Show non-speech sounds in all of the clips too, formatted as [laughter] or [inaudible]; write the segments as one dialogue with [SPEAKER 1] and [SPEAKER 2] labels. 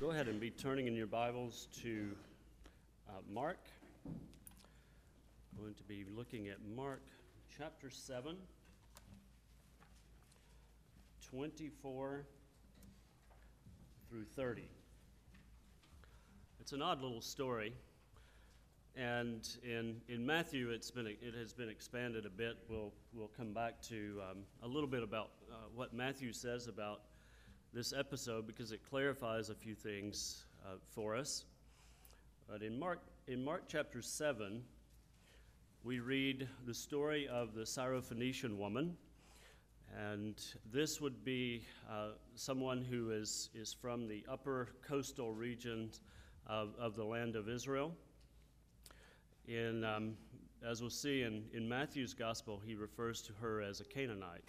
[SPEAKER 1] go ahead and be turning in your Bibles to uh, Mark. going to be looking at Mark chapter 7, 24 through 30. It's an odd little story. And in, in Matthew, it's been, it has been expanded a bit. We'll, we'll come back to um, a little bit about uh, what Matthew says about this episode because it clarifies a few things uh, for us. But in Mark, in Mark chapter 7, we read the story of the Syrophoenician woman. And this would be uh, someone who is, is from the upper coastal regions of, of the land of Israel. In, um, as we'll see in, in Matthew's gospel, he refers to her as a Canaanite,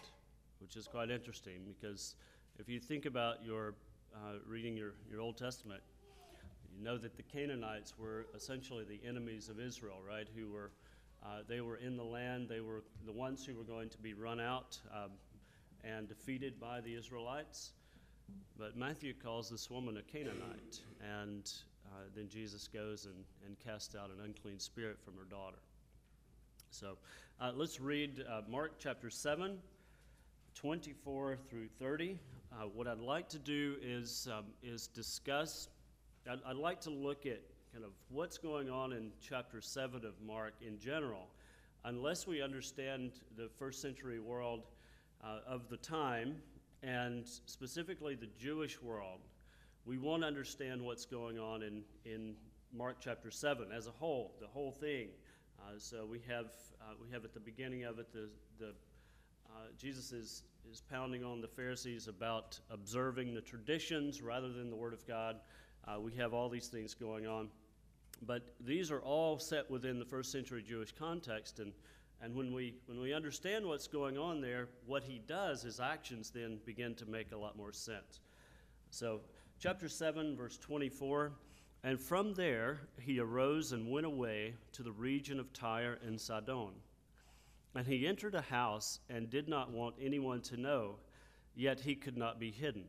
[SPEAKER 1] which is quite interesting because if you think about your uh, reading your, your Old Testament, you know that the Canaanites were essentially the enemies of Israel, right? Who were uh, they were in the land. They were the ones who were going to be run out um, and defeated by the Israelites. But Matthew calls this woman a Canaanite, and uh, then Jesus goes and, and casts out an unclean spirit from her daughter. So uh, let's read uh, Mark chapter 7, 24 through 30. Uh, what I'd like to do is, um, is discuss, I'd, I'd, like to look at kind of what's going on in chapter 7 of Mark in general. Unless we understand the first century world uh, of the time, and specifically the Jewish world, we won't understand what's going on in, in Mark chapter 7 as a whole, the whole thing. Uh, so we have, uh, we have at the beginning of it the, the uh, Jesus is, is pounding on the Pharisees about observing the traditions rather than the Word of God. Uh, we have all these things going on. But these are all set within the first century Jewish context. And, and when, we, when we understand what's going on there, what he does, his actions then begin to make a lot more sense. So, chapter 7, verse 24. And from there he arose and went away to the region of Tyre and Sidon. And he entered a house and did not want anyone to know, yet he could not be hidden.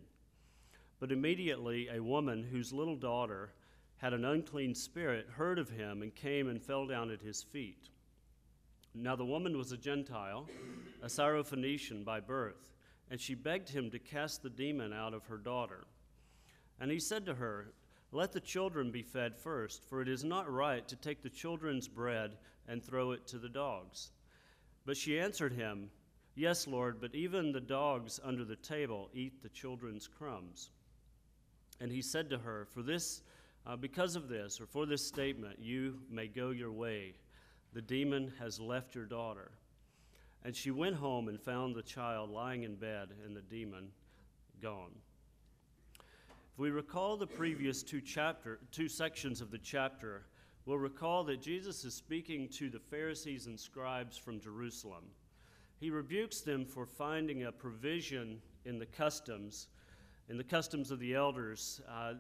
[SPEAKER 1] But immediately a woman whose little daughter had an unclean spirit heard of him and came and fell down at his feet. Now the woman was a Gentile, a Syrophoenician by birth, and she begged him to cast the demon out of her daughter. And he said to her, Let the children be fed first, for it is not right to take the children's bread and throw it to the dogs. But she answered him, Yes, Lord, but even the dogs under the table eat the children's crumbs. And he said to her, For this, uh, because of this, or for this statement, you may go your way. The demon has left your daughter. And she went home and found the child lying in bed and the demon gone. If we recall the previous two chapter, two sections of the chapter, will recall that Jesus is speaking to the Pharisees and scribes from Jerusalem. He rebukes them for finding a provision in the customs, in the customs of the elders, uh,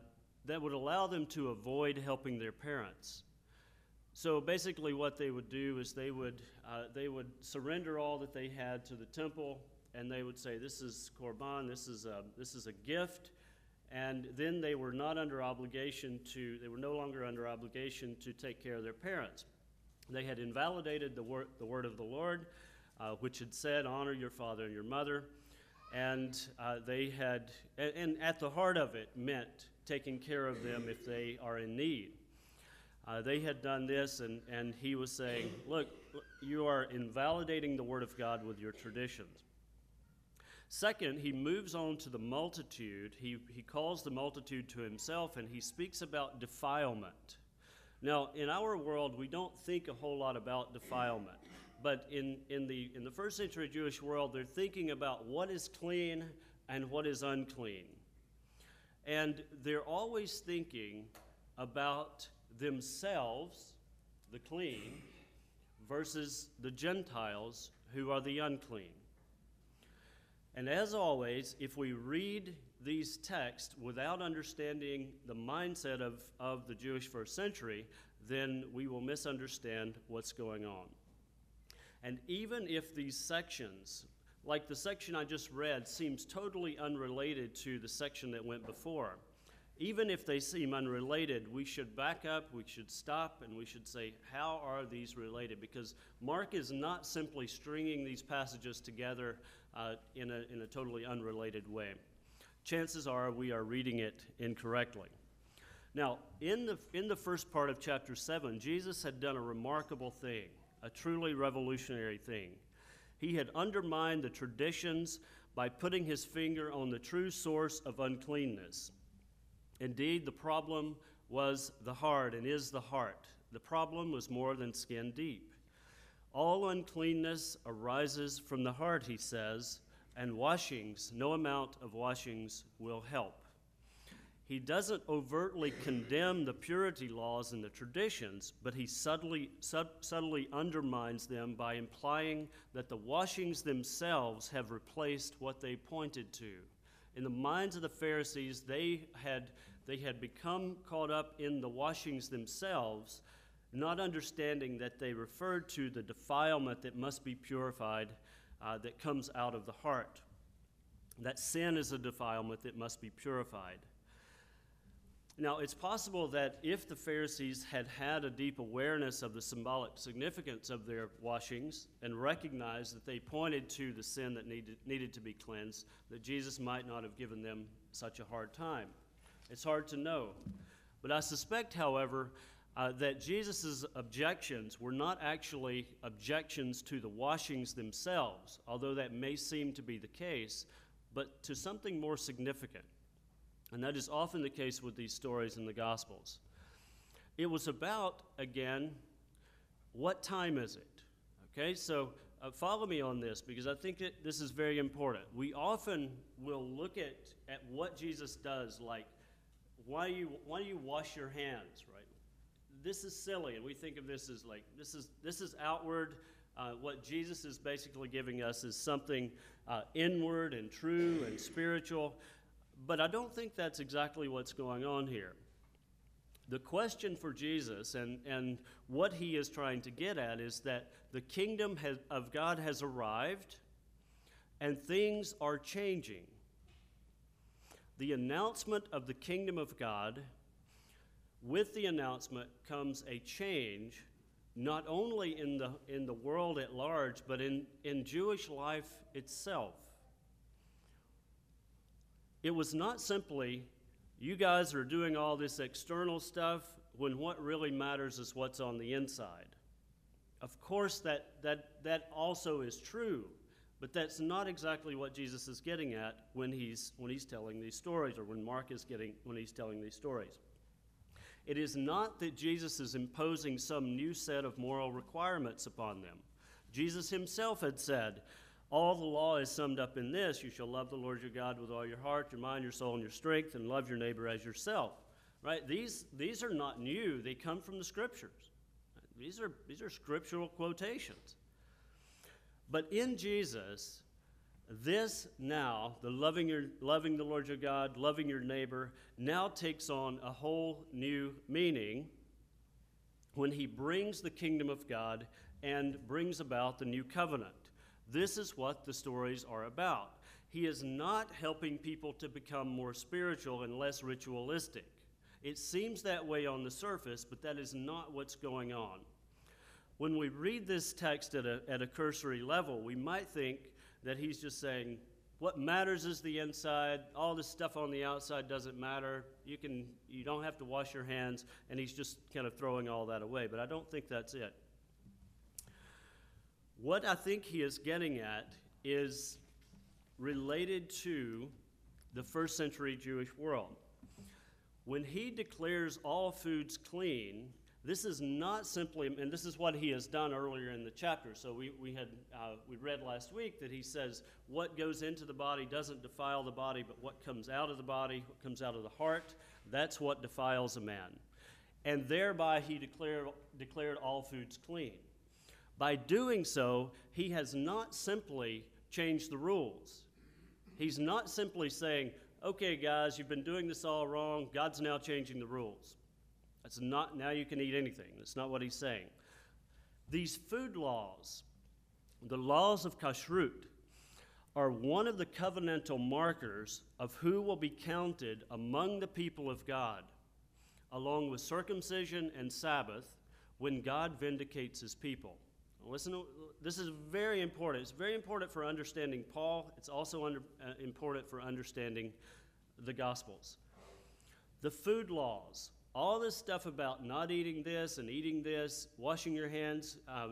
[SPEAKER 1] that would allow them to avoid helping their parents. So basically, what they would do is they would, uh, they would surrender all that they had to the temple, and they would say, This is Korban, this is a, this is a gift and then they were not under obligation to, they were no longer under obligation to take care of their parents. They had invalidated the, the word of the Lord, uh, which had said, Honor your father and your mother. And uh, they had, and, and, at the heart of it, meant taking care of them if they are in need. Uh, they had done this, and, and he was saying, Look, you are invalidating the word of God with your traditions. Second, he moves on to the multitude. He, he calls the multitude to himself and he speaks about defilement. Now, in our world, we don't think a whole lot about defilement. But in, in, the, in the first century Jewish world, they're thinking about what is clean and what is unclean. And they're always thinking about themselves, the clean, versus the Gentiles, who are the unclean. And as always, if we read these texts without understanding the mindset of, of the Jewish first century, then we will misunderstand what's going on. And even if these sections, like the section I just read, seems totally unrelated to the section that went before, even if they seem unrelated, we should back up, we should stop, and we should say, how are these related? Because Mark is not simply stringing these passages together uh, in, a, in a totally unrelated way. Chances are we are reading it incorrectly. Now, in the, in the first part of chapter 7, Jesus had done a remarkable thing, a truly revolutionary thing. He had undermined the traditions by putting his finger on the true source of uncleanness. Indeed, the problem was the heart and is the heart. The problem was more than skin deep. All uncleanness arises from the heart, he says, and washings, no amount of washings will help. He doesn't overtly condemn the purity laws and the traditions, but he subtly, sub, subtly undermines them by implying that the washings themselves have replaced what they pointed to. In the minds of the Pharisees, they had, they had become caught up in the washings themselves, not understanding that they referred to the defilement that must be purified uh, that comes out of the heart. That sin is a defilement that must be purified. Now, it's possible that if the Pharisees had had a deep awareness of the symbolic significance of their washings and recognized that they pointed to the sin that needed, needed to be cleansed, that Jesus might not have given them such a hard time. It's hard to know. But I suspect, however, uh, that Jesus' objections were not actually objections to the washings themselves, although that may seem to be the case, but to something more significant. And that is often the case with these stories in the Gospels. It was about, again, what time is it? Okay, so uh, follow me on this because I think this is very important. We often will look at, at what Jesus does, like, why do, you, why do you wash your hands, right? This is silly, and we think of this as like, this is, this is outward. Uh, what Jesus is basically giving us is something uh, inward and true and spiritual. But I don't think that's exactly what's going on here. The question for Jesus and, and what he is trying to get at is that the kingdom has, of God has arrived and things are changing. The announcement of the kingdom of God, with the announcement comes a change, not only in the, in the world at large, but in, in Jewish life itself. It was not simply, you guys are doing all this external stuff when what really matters is what's on the inside. Of course, that, that, that also is true, but that's not exactly what Jesus is getting at when he's, when he's telling these stories, or when Mark is getting when he's telling these stories. It is not that Jesus is imposing some new set of moral requirements upon them. Jesus himself had said, all the law is summed up in this you shall love the Lord your God with all your heart, your mind, your soul, and your strength, and love your neighbor as yourself. Right? These, these are not new, they come from the scriptures. These are, these are scriptural quotations. But in Jesus, this now, the loving, your, loving the Lord your God, loving your neighbor, now takes on a whole new meaning when he brings the kingdom of God and brings about the new covenant. This is what the stories are about. He is not helping people to become more spiritual and less ritualistic. It seems that way on the surface, but that is not what's going on. When we read this text at a, at a cursory level, we might think that he's just saying, what matters is the inside. All this stuff on the outside doesn't matter. You can you don't have to wash your hands and he's just kind of throwing all that away, but I don't think that's it. What I think he is getting at is related to the first century Jewish world. When he declares all foods clean, this is not simply, and this is what he has done earlier in the chapter. So we, we had uh, we read last week that he says what goes into the body doesn't defile the body, but what comes out of the body, what comes out of the heart, that's what defiles a man. And thereby he declared declared all foods clean. By doing so, he has not simply changed the rules. He's not simply saying, okay, guys, you've been doing this all wrong. God's now changing the rules. That's not, now you can eat anything. That's not what he's saying. These food laws, the laws of kashrut, are one of the covenantal markers of who will be counted among the people of God, along with circumcision and Sabbath, when God vindicates his people. Listen, this is very important. It's very important for understanding Paul. It's also under, uh, important for understanding the Gospels. The food laws, all this stuff about not eating this and eating this, washing your hands, uh,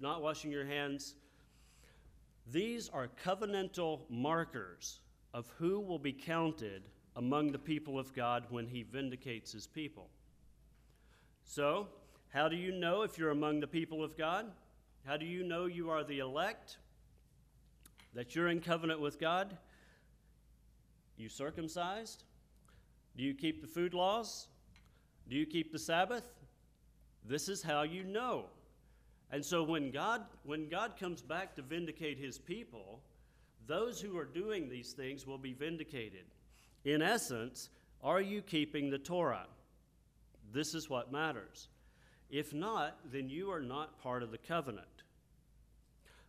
[SPEAKER 1] not washing your hands, these are covenantal markers of who will be counted among the people of God when he vindicates his people. So, how do you know if you're among the people of God? How do you know you are the elect? That you're in covenant with God? You circumcised? Do you keep the food laws? Do you keep the Sabbath? This is how you know. And so when God when God comes back to vindicate his people, those who are doing these things will be vindicated. In essence, are you keeping the Torah? This is what matters. If not, then you are not part of the covenant.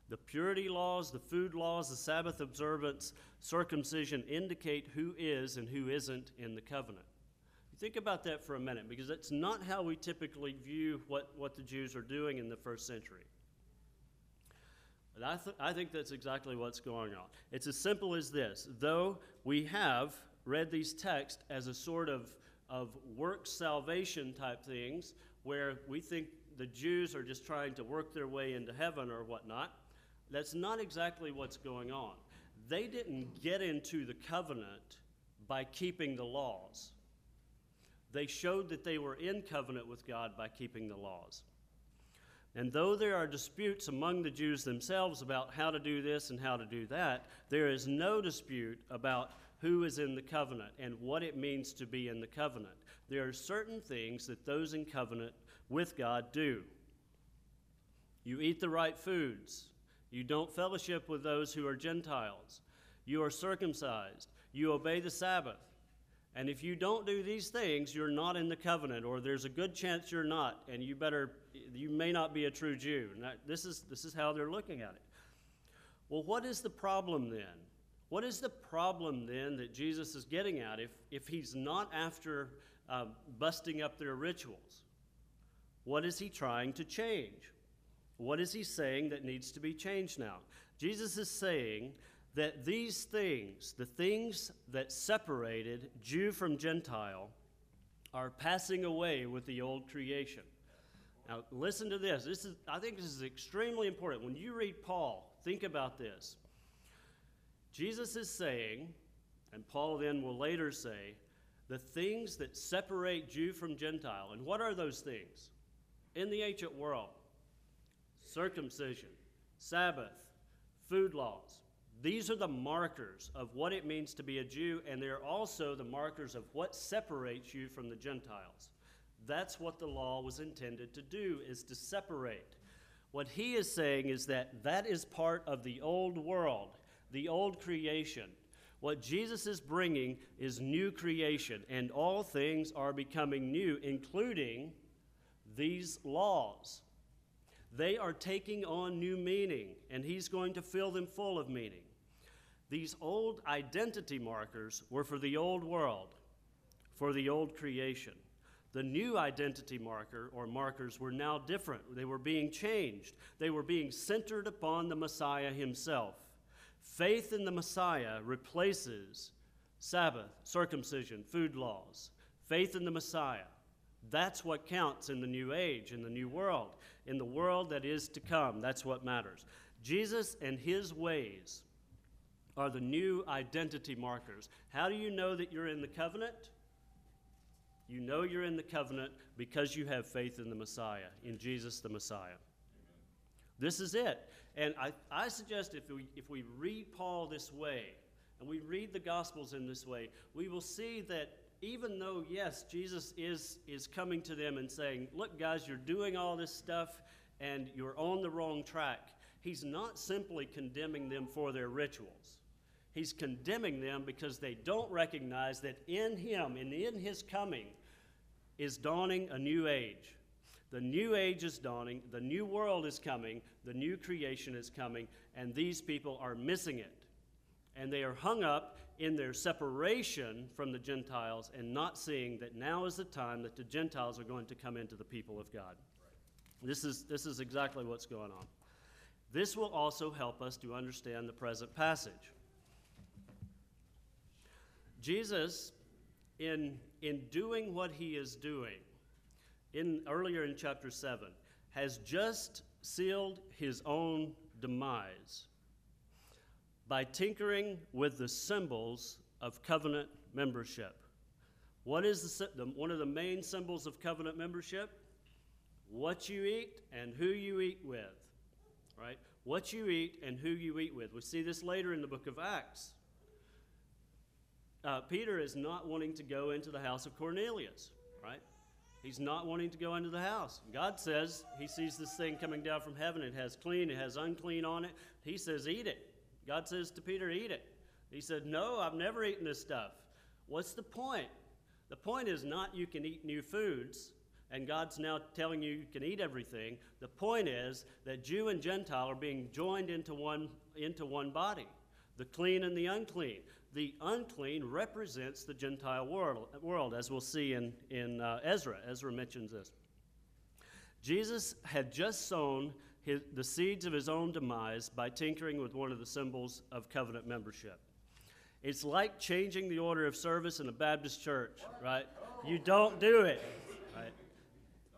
[SPEAKER 1] The purity laws, the food laws, the Sabbath observance, circumcision indicate who is and who isn't in the covenant. Think about that for a minute because that's not how we typically view what, what the Jews are doing in the first century. But I, th- I think that's exactly what's going on. It's as simple as this. Though we have read these texts as a sort of, of work salvation type things, where we think the Jews are just trying to work their way into heaven or whatnot, that's not exactly what's going on. They didn't get into the covenant by keeping the laws. They showed that they were in covenant with God by keeping the laws. And though there are disputes among the Jews themselves about how to do this and how to do that, there is no dispute about who is in the covenant and what it means to be in the covenant. There are certain things that those in covenant with God do. You eat the right foods. You don't fellowship with those who are Gentiles. You are circumcised. You obey the Sabbath. And if you don't do these things, you're not in the covenant, or there's a good chance you're not, and you better, you may not be a true Jew. Now, this is, this is how they're looking at it. Well, what is the problem then? What is the problem then that Jesus is getting at if, if he's not after uh, busting up their rituals? What is he trying to change? What is he saying that needs to be changed now? Jesus is saying that these things, the things that separated Jew from Gentile, are passing away with the old creation. Now, listen to this. This is, I think this is extremely important. When you read Paul, think about this. Jesus is saying, and Paul then will later say, the things that separate Jew from Gentile. And what are those things? In the ancient world, circumcision, Sabbath, food laws, these are the markers of what it means to be a Jew, and they're also the markers of what separates you from the Gentiles. That's what the law was intended to do, is to separate. What he is saying is that that is part of the old world, the old creation. What Jesus is bringing is new creation, and all things are becoming new, including these laws. They are taking on new meaning, and he's going to fill them full of meaning. These old identity markers were for the old world, for the old creation. The new identity marker or markers were now different. They were being changed. They were being centered upon the Messiah himself. Faith in the Messiah replaces Sabbath, circumcision, food laws. Faith in the Messiah. That's what counts in the new age, in the new world, in the world that is to come. That's what matters. Jesus and his ways are the new identity markers. How do you know that you're in the covenant? You know you're in the covenant because you have faith in the Messiah, in Jesus the Messiah. Amen. This is it. And I, I suggest if we, if we read Paul this way, and we read the Gospels in this way, we will see that even though, yes, Jesus is, is coming to them and saying, Look, guys, you're doing all this stuff and you're on the wrong track, he's not simply condemning them for their rituals. He's condemning them because they don't recognize that in Him and in His coming is dawning a new age. The new age is dawning, the new world is coming, the new creation is coming, and these people are missing it. And they are hung up in their separation from the Gentiles and not seeing that now is the time that the Gentiles are going to come into the people of God. This is, this is exactly what's going on. This will also help us to understand the present passage. Jesus, in, in doing what he is doing, in, earlier in chapter 7, has just sealed his own demise by tinkering with the symbols of covenant membership. What is the, the, one of the main symbols of covenant membership? What you eat and who you eat with, right? What you eat and who you eat with. We see this later in the book of Acts. Uh, Peter is not wanting to go into the house of Cornelius, right? He's not wanting to go into the house. God says he sees this thing coming down from heaven. It has clean, it has unclean on it. He says, Eat it. God says to Peter, Eat it. He said, No, I've never eaten this stuff. What's the point? The point is not you can eat new foods, and God's now telling you you can eat everything. The point is that Jew and Gentile are being joined into one, into one body the clean and the unclean. The unclean represents the Gentile world, world as we'll see in, in uh, Ezra. Ezra mentions this. Jesus had just sown his, the seeds of his own demise by tinkering with one of the symbols of covenant membership. It's like changing the order of service in a Baptist church, right? You don't do it, right?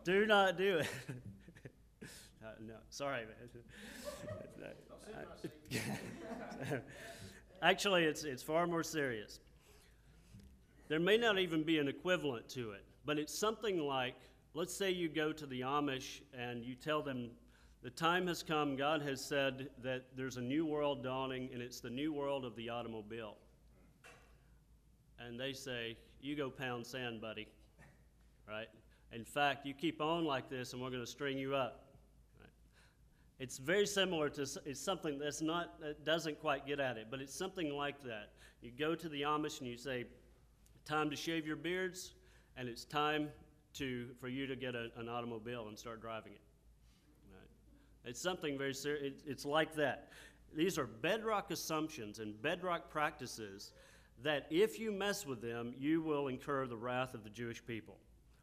[SPEAKER 1] Do not do it. [laughs] uh, no, sorry, man. [laughs] [laughs] Actually, it's, it's far more serious. There may not even be an equivalent to it, but it's something like let's say you go to the Amish and you tell them the time has come, God has said that there's a new world dawning, and it's the new world of the automobile. And they say, You go pound sand, buddy. Right? In fact, you keep on like this, and we're going to string you up. It's very similar to it's something that's not that doesn't quite get at it, but it's something like that. You go to the Amish and you say, "Time to shave your beards," and it's time to for you to get a, an automobile and start driving it. Right? It's something very serious. It, it's like that. These are bedrock assumptions and bedrock practices that if you mess with them, you will incur the wrath of the Jewish people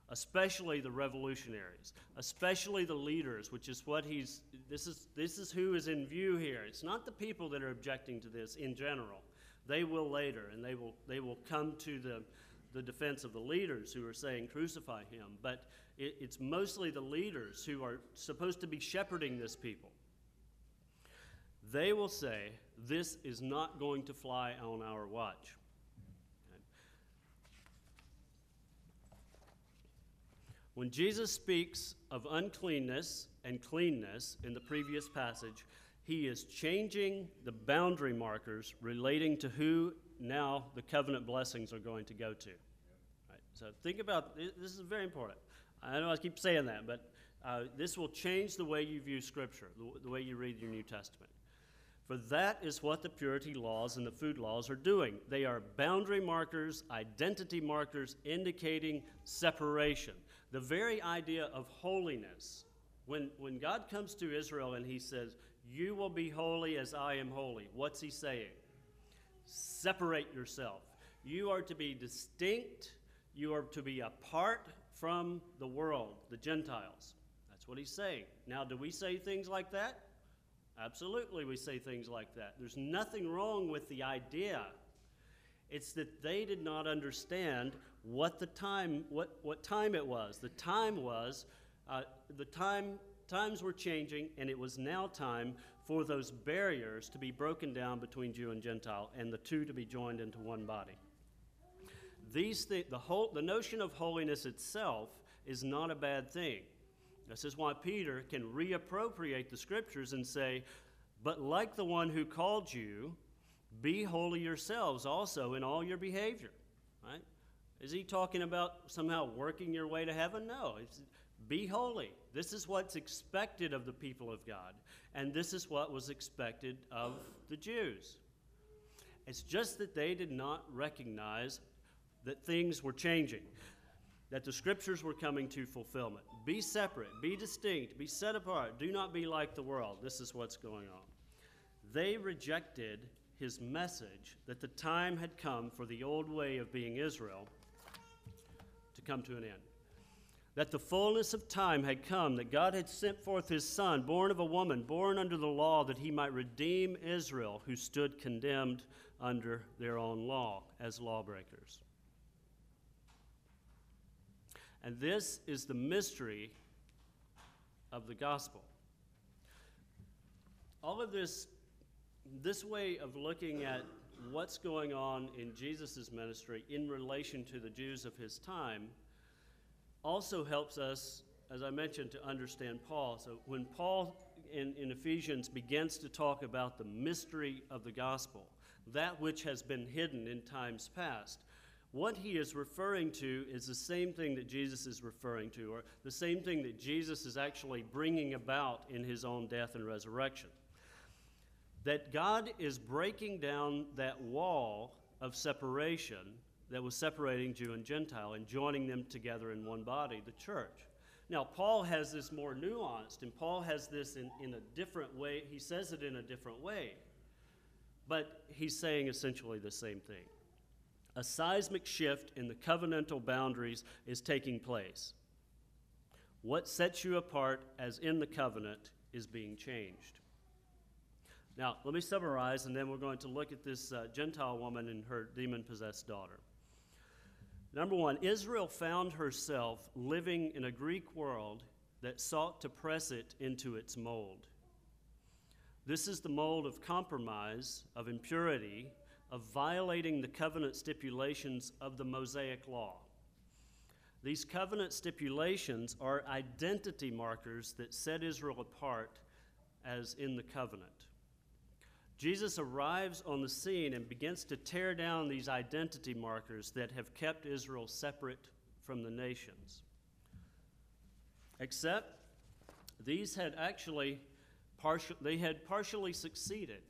[SPEAKER 1] especially the revolutionaries, especially the leaders, which is what he's, this is, this is who is in view here. It's not the people that are objecting to this in general. They will later, and they will, they will come to the, the defense of the leaders who are saying, crucify him. But it, it's mostly the leaders who are supposed to be shepherding this people. They will say, this is not going to fly on our watch. When Jesus speaks of uncleanness and cleanness in the previous passage, he is changing the boundary markers relating to who now the covenant blessings are going to go to. Right? So think about this is very important. I know I keep saying that, but uh, this will change the way you view Scripture, the, the way you read your New Testament. For that is what the purity laws and the food laws are doing. They are boundary markers, identity markers, indicating separation the very idea of holiness. When, when God comes to Israel and he says, You will be holy as I am holy, what's he saying? Separate yourself. You are to be distinct, you are to be apart from the world, the Gentiles. That's what he's saying. Now, do we say things like that? Absolutely, we say things like that. There's nothing wrong with the idea. It's that they did not understand what the time, what, what time it was. The time was, uh, the time, times were changing, and it was now time for those barriers to be broken down between Jew and Gentile, and the two to be joined into one body. These th- the, whole, the notion of holiness itself is not a bad thing. This is why Peter can reappropriate the scriptures and say, But like the one who called you, be holy yourselves also in all your behavior. Right? Is he talking about somehow working your way to heaven? No. It's, be holy. This is what's expected of the people of God, and this is what was expected of the Jews. It's just that they did not recognize that things were changing, that the scriptures were coming to fulfillment. Be separate, be distinct, be set apart. Do not be like the world. This is what's going on. They rejected his message that the time had come for the old way of being Israel come to an end. That the fullness of time had come, that God had sent forth his Son, born of a woman, born under the law, that he might redeem Israel, who stood condemned under their own law as lawbreakers. And this is the mystery of the gospel. All of this, this way of looking at what's going on in Jesus' ministry in relation to the Jews of his time also helps us, as I mentioned, to understand Paul. So when Paul in, in Ephesians begins to talk about the mystery of the gospel, that which has been hidden in times past, what he is referring to is the same thing that Jesus is referring to, or the same thing that Jesus is actually bringing about in his own death and resurrection. That God is breaking down that wall of separation that was separating Jew and Gentile and joining them together in one body, the church. Now, Paul has this more nuanced, and Paul has this in, in a different way. He says it in a different way, but he's saying essentially the same thing a seismic shift in the covenantal boundaries is taking place. What sets you apart as in the covenant is being changed. Now, let me summarize, and then we're going to look at this uh, Gentile woman and her demon possessed daughter. Number one, Israel found herself living in a Greek world that sought to press it into its mold. This is the mold of compromise, of impurity, of violating the covenant stipulations of the Mosaic Law. These covenant stipulations are identity markers that set Israel apart as in the covenant. Jesus arrives on the scene and begins to tear down these identity markers that have kept Israel separate from the nations. Except these had actually partial, they had partially succeeded.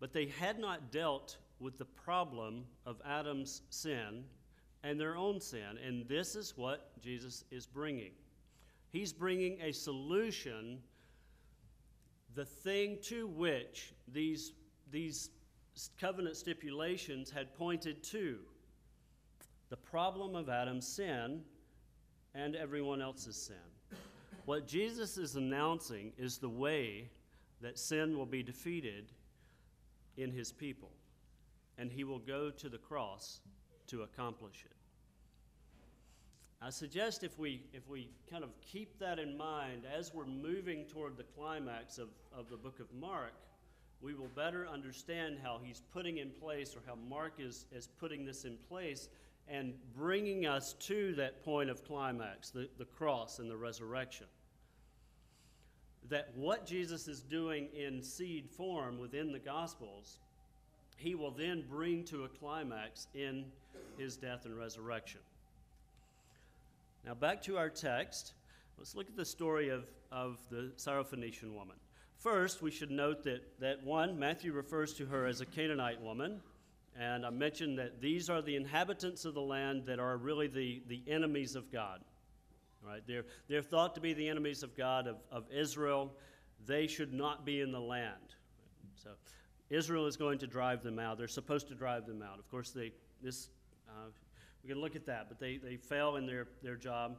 [SPEAKER 1] But they had not dealt with the problem of Adam's sin and their own sin. And this is what Jesus is bringing. He's bringing a solution, the thing to which these, these covenant stipulations had pointed to the problem of Adam's sin and everyone else's sin. What Jesus is announcing is the way that sin will be defeated in his people, and he will go to the cross to accomplish it. I suggest if we, if we kind of keep that in mind as we're moving toward the climax of, of the book of Mark, we will better understand how he's putting in place, or how Mark is, is putting this in place and bringing us to that point of climax, the, the cross and the resurrection that what Jesus is doing in seed form within the Gospels, he will then bring to a climax in his death and resurrection. Now, back to our text. Let's look at the story of, of the Syrophoenician woman. First, we should note that, that one, Matthew refers to her as a Canaanite woman. And I mentioned that these are the inhabitants of the land that are really the, the enemies of God. Right? They're, they're thought to be the enemies of God, of, of Israel. They should not be in the land. So Israel is going to drive them out. They're supposed to drive them out. Of course, they, this, uh, we can look at that, but they, they fail in their, their job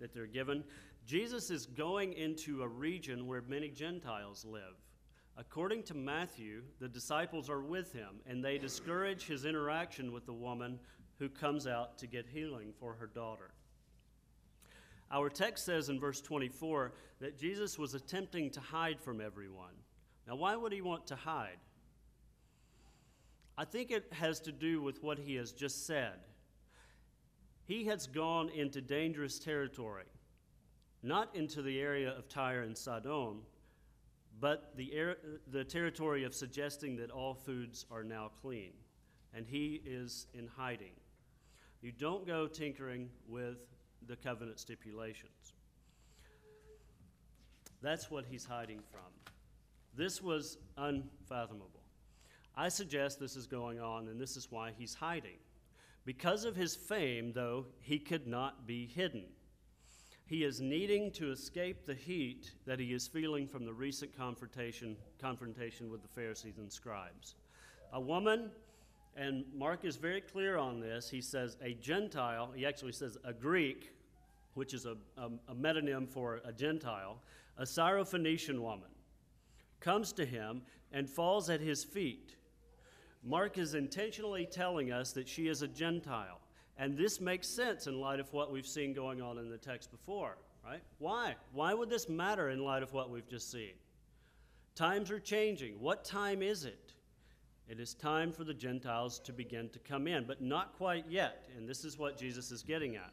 [SPEAKER 1] that they're given. Jesus is going into a region where many Gentiles live. According to Matthew, the disciples are with him, and they discourage his interaction with the woman who comes out to get healing for her daughter. Our text says in verse 24 that Jesus was attempting to hide from everyone. Now, why would he want to hide? I think it has to do with what he has just said. He has gone into dangerous territory, not into the area of Tyre and Sidon, but the, the territory of suggesting that all foods are now clean. And he is in hiding. You don't go tinkering with the covenant stipulations. That's what he's hiding from. This was unfathomable. I suggest this is going on, and this is why he's hiding. Because of his fame, though, he could not be hidden. He is needing to escape the heat that he is feeling from the recent confrontation, confrontation with the Pharisees and scribes. A woman, and Mark is very clear on this. He says a Gentile, he actually says a Greek, which is a, a, a metonym for a Gentile, a Syrophoenician woman, comes to him and falls at his feet. Mark is intentionally telling us that she is a Gentile. And this makes sense in light of what we've seen going on in the text before, right? Why? Why would this matter in light of what we've just seen? Times are changing. What time is it? It is time for the Gentiles to begin to come in, but not quite yet. And this is what Jesus is getting at.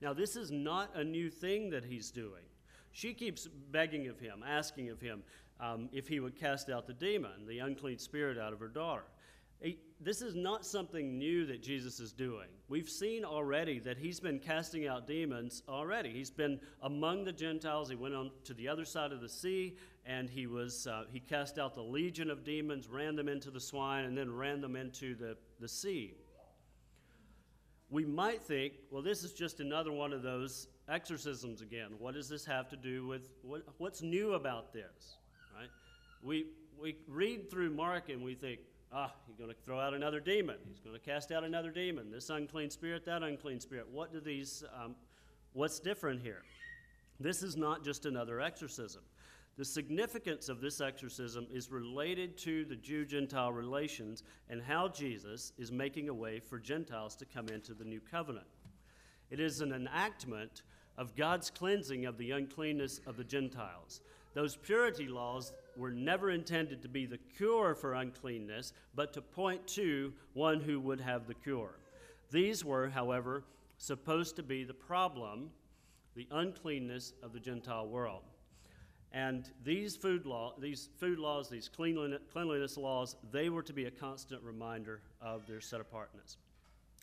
[SPEAKER 1] Now, this is not a new thing that he's doing. She keeps begging of him, asking of him um, if he would cast out the demon, the unclean spirit, out of her daughter. He, this is not something new that Jesus is doing. We've seen already that he's been casting out demons already. He's been among the Gentiles. He went on to the other side of the sea and he was uh, he cast out the legion of demons, ran them into the swine, and then ran them into the, the sea. We might think, well, this is just another one of those exorcisms again. What does this have to do with what, what's new about this? We we read through Mark and we think, ah, he's going to throw out another demon. He's going to cast out another demon. This unclean spirit, that unclean spirit. What do these? Um, what's different here? This is not just another exorcism. The significance of this exorcism is related to the Jew Gentile relations and how Jesus is making a way for Gentiles to come into the new covenant. It is an enactment of God's cleansing of the uncleanness of the Gentiles. Those purity laws were never intended to be the cure for uncleanness, but to point to one who would have the cure. These were, however, supposed to be the problem, the uncleanness of the Gentile world. And these food, law, these food laws, these cleanliness, laws, they were to be a constant reminder of their set apartness.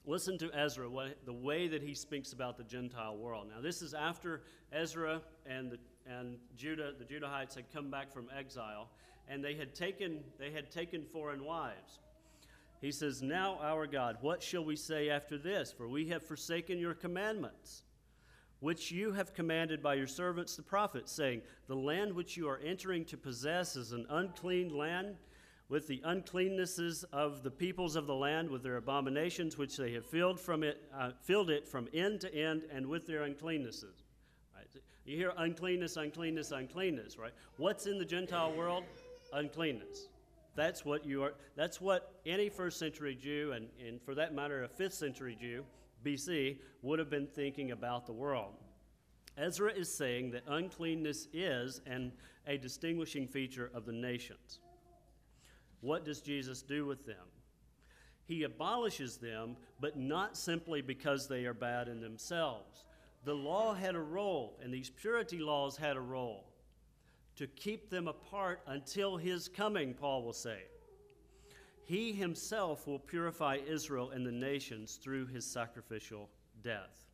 [SPEAKER 1] Listen to Ezra, what, the way that he speaks about the Gentile world. Now, this is after Ezra and, the, and Judah, the Judahites had come back from exile, and they had, taken, they had taken foreign wives. He says, Now, our God, what shall we say after this? For we have forsaken your commandments which you have commanded by your servants the prophets, saying, The land which you are entering to possess is an unclean land, with the uncleannesses of the peoples of the land, with their abominations which they have filled from it, uh, filled it from end to end, and with their uncleannesses. You hear uncleanness, uncleanness, uncleanness, right? What's in the Gentile world? Uncleanness. That's what you are. That's what any first century Jew, and, and for that matter, a fifth century Jew, BC would have been thinking about the world. Ezra is saying that uncleanness is and a distinguishing feature of the nations. What does Jesus do with them? He abolishes them, but not simply because they are bad in themselves. The law had a role, and these purity laws had a role to keep them apart until his coming, Paul will say. He himself will purify Israel and the nations through his sacrificial death.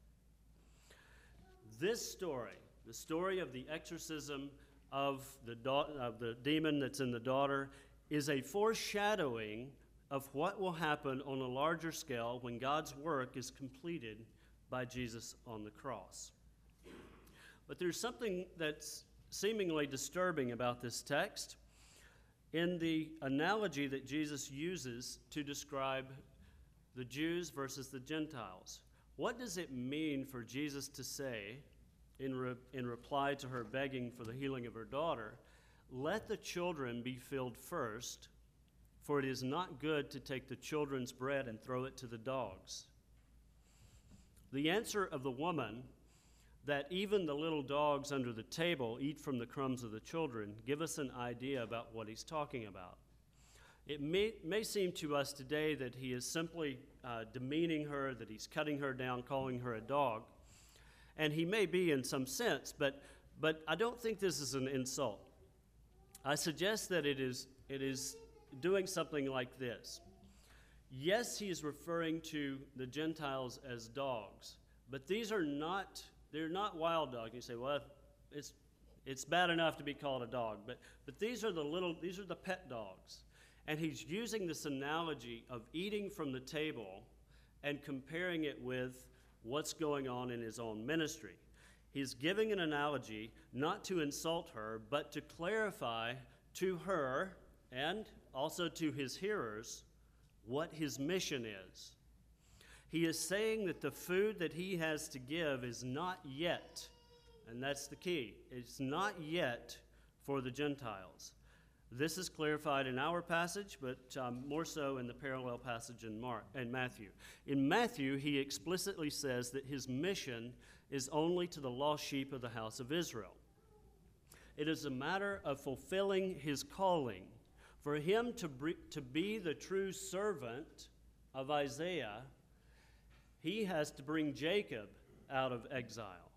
[SPEAKER 1] This story, the story of the exorcism of the, da- of the demon that's in the daughter, is a foreshadowing of what will happen on a larger scale when God's work is completed by Jesus on the cross. But there's something that's seemingly disturbing about this text in the analogy that Jesus uses to describe the Jews versus the Gentiles. What does it mean for Jesus to say, in, re- in reply to her begging for the healing of her daughter, let the children be filled first, for it is not good to take the children's bread and throw it to the dogs? The answer of the woman that even the little dogs under the table eat from the crumbs of the children give us an idea about what he's talking about. It may, may seem to us today that he is simply uh, demeaning her, that he's cutting her down, calling her a dog. And he may be in some sense, but, but I don't think this is an insult. I suggest that it is, it is doing something like this. Yes, he is referring to the Gentiles as dogs, but these are not they're not wild dogs. You say, well, it's, it's bad enough to be called a dog, but, but these are the little, these are the pet dogs. And he's using this analogy of eating from the table and comparing it with what's going on in his own ministry. He's giving an analogy not to insult her, but to clarify to her and also to his hearers, what his mission is. He is saying that the food that he has to give is not yet, and that's the key, it's not yet for the Gentiles. This is clarified in our passage, but um, more so in the parallel passage in Mark and Matthew. In Matthew, he explicitly says that his mission is only to the lost sheep of the house of Israel. It is a matter of fulfilling his calling. For him to, to be the true servant of Isaiah, he has to bring Jacob out of exile,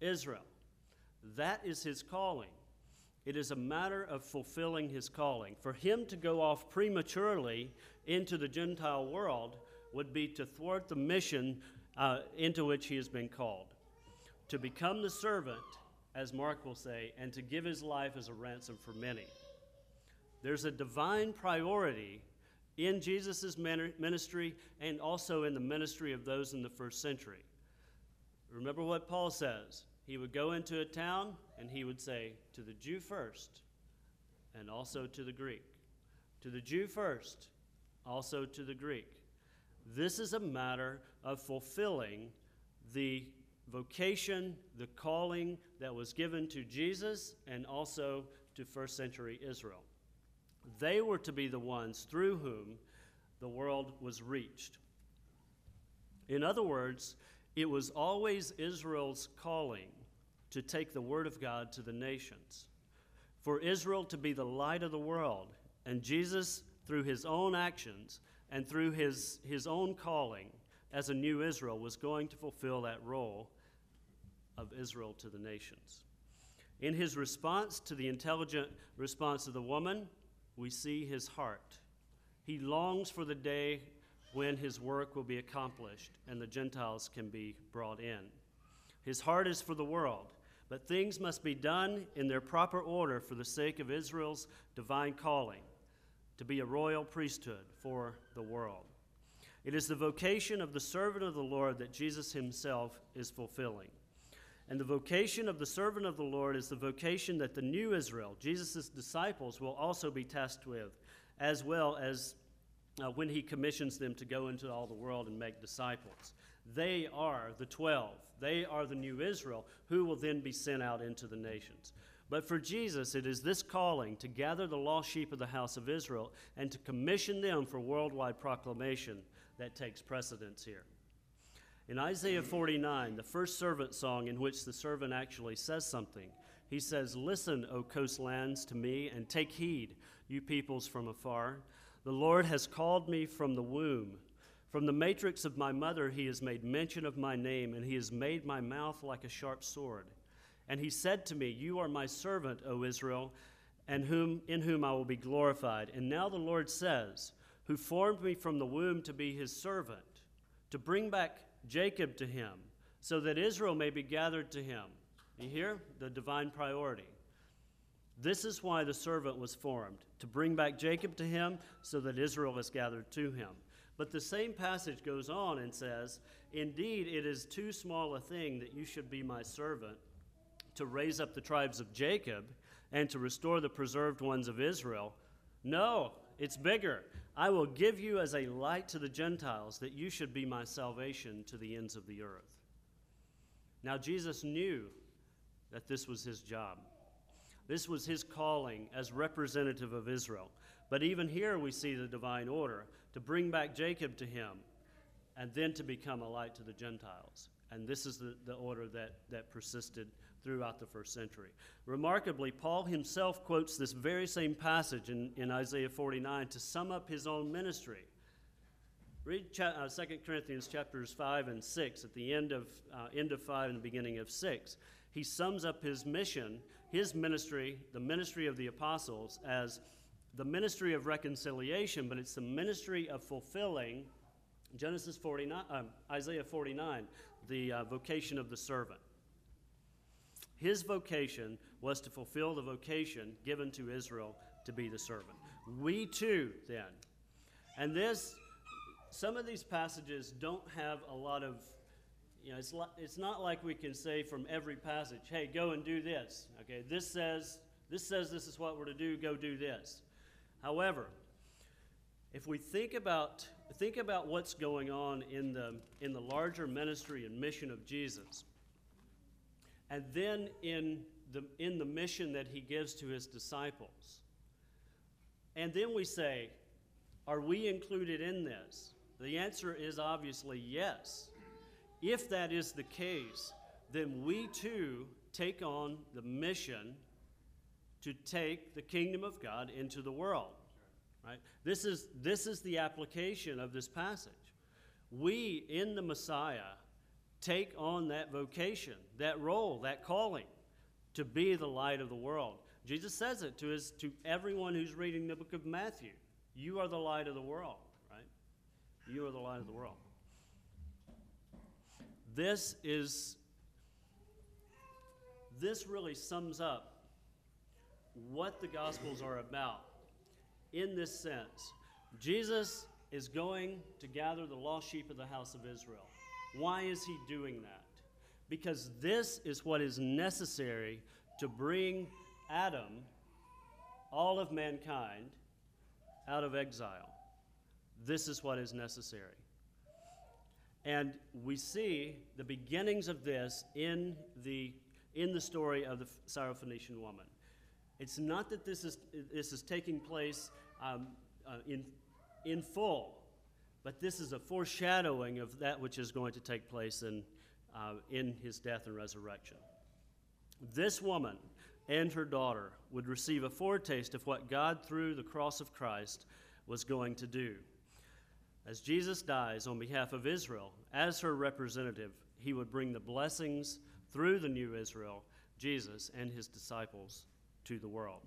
[SPEAKER 1] Israel. That is his calling. It is a matter of fulfilling his calling. For him to go off prematurely into the Gentile world would be to thwart the mission uh, into which he has been called. To become the servant, as Mark will say, and to give his life as a ransom for many. There's a divine priority in Jesus' ministry and also in the ministry of those in the first century. Remember what Paul says he would go into a town and he would say, To the Jew first, and also to the Greek. To the Jew first, also to the Greek. This is a matter of fulfilling the vocation, the calling that was given to Jesus and also to first century Israel. They were to be the ones through whom the world was reached. In other words, it was always Israel's calling to take the Word of God to the nations, for Israel to be the light of the world, and Jesus, through his own actions and through his, his own calling as a new Israel, was going to fulfill that role of Israel to the nations. In his response to the intelligent response of the woman, we see his heart. He longs for the day when his work will be accomplished and the Gentiles can be brought in. His heart is for the world, but things must be done in their proper order for the sake of Israel's divine calling to be a royal priesthood for the world. It is the vocation of the servant of the Lord that Jesus himself is fulfilling. And the vocation of the servant of the Lord is the vocation that the new Israel, Jesus' disciples, will also be tasked with, as well as uh, when he commissions them to go into all the world and make disciples. They are the 12. They are the new Israel who will then be sent out into the nations. But for Jesus, it is this calling to gather the lost sheep of the house of Israel and to commission them for worldwide proclamation that takes precedence here. In Isaiah 49, the first servant song in which the servant actually says something, he says, Listen, O coastlands, to me, and take heed, you peoples from afar. The Lord has called me from the womb. From the matrix of my mother, he has made mention of my name, and he has made my mouth like a sharp sword. And he said to me, You are my servant, O Israel, and whom, in whom I will be glorified. And now the Lord says, Who formed me from the womb to be his servant, to bring back Jacob to him, so that Israel may be gathered to him. You hear? The divine priority. This is why the servant was formed, to bring back Jacob to him, so that Israel is gathered to him. But the same passage goes on and says, Indeed, it is too small a thing that you should be my servant to raise up the tribes of Jacob and to restore the preserved ones of Israel. No, it's bigger. I will give you as a light to the Gentiles that you should be my salvation to the ends of the earth. Now, Jesus knew that this was his job. This was his calling as representative of Israel. But even here we see the divine order to bring back Jacob to him and then to become a light to the Gentiles. And this is the, the order that, that persisted throughout the first century. Remarkably, Paul himself quotes this very same passage in, in Isaiah 49 to sum up his own ministry. Read cha- uh, 2 Corinthians chapters 5 and 6 at the end of, uh, end of 5 and the beginning of 6. He sums up his mission, his ministry, the ministry of the apostles, as the ministry of reconciliation, but it's the ministry of fulfilling Genesis 49, um, Isaiah 49, the uh, vocation of the servant. His vocation was to fulfill the vocation given to Israel to be the servant. We too, then. And this, some of these passages don't have a lot of, you know, it's, it's not like we can say from every passage, hey, go and do this. Okay, this says, this says this is what we're to do, go do this. However, if we think about, think about what's going on in the, in the larger ministry and mission of Jesus, and then in the, in the mission that he gives to his disciples, and then we say, are we included in this? The answer is obviously yes. If that is the case, then we too take on the mission to take the kingdom of God into the world. Right? This is, this is the application of this passage. We, in the Messiah, take on that vocation, that role, that calling to be the light of the world. Jesus says it to, his, to everyone who's reading the book of Matthew. You are the light of the world, right? You are the light of the world. This is this really sums up what the gospels are about in this sense. Jesus is going to gather the lost sheep of the house of Israel. Why is he doing that? Because this is what is necessary to bring Adam, all of mankind, out of exile. This is what is necessary. And we see the beginnings of this in the, in the story of the Syrophoenician woman. It's not that this is, this is taking place um, uh, in, in full, but this is a foreshadowing of that which is going to take place in, uh, in his death and resurrection. This woman and her daughter would receive a foretaste of what God, through the cross of Christ, was going to do. As Jesus dies on behalf of Israel, as her representative, he would bring the blessings through the new Israel, Jesus, and his disciples to the world.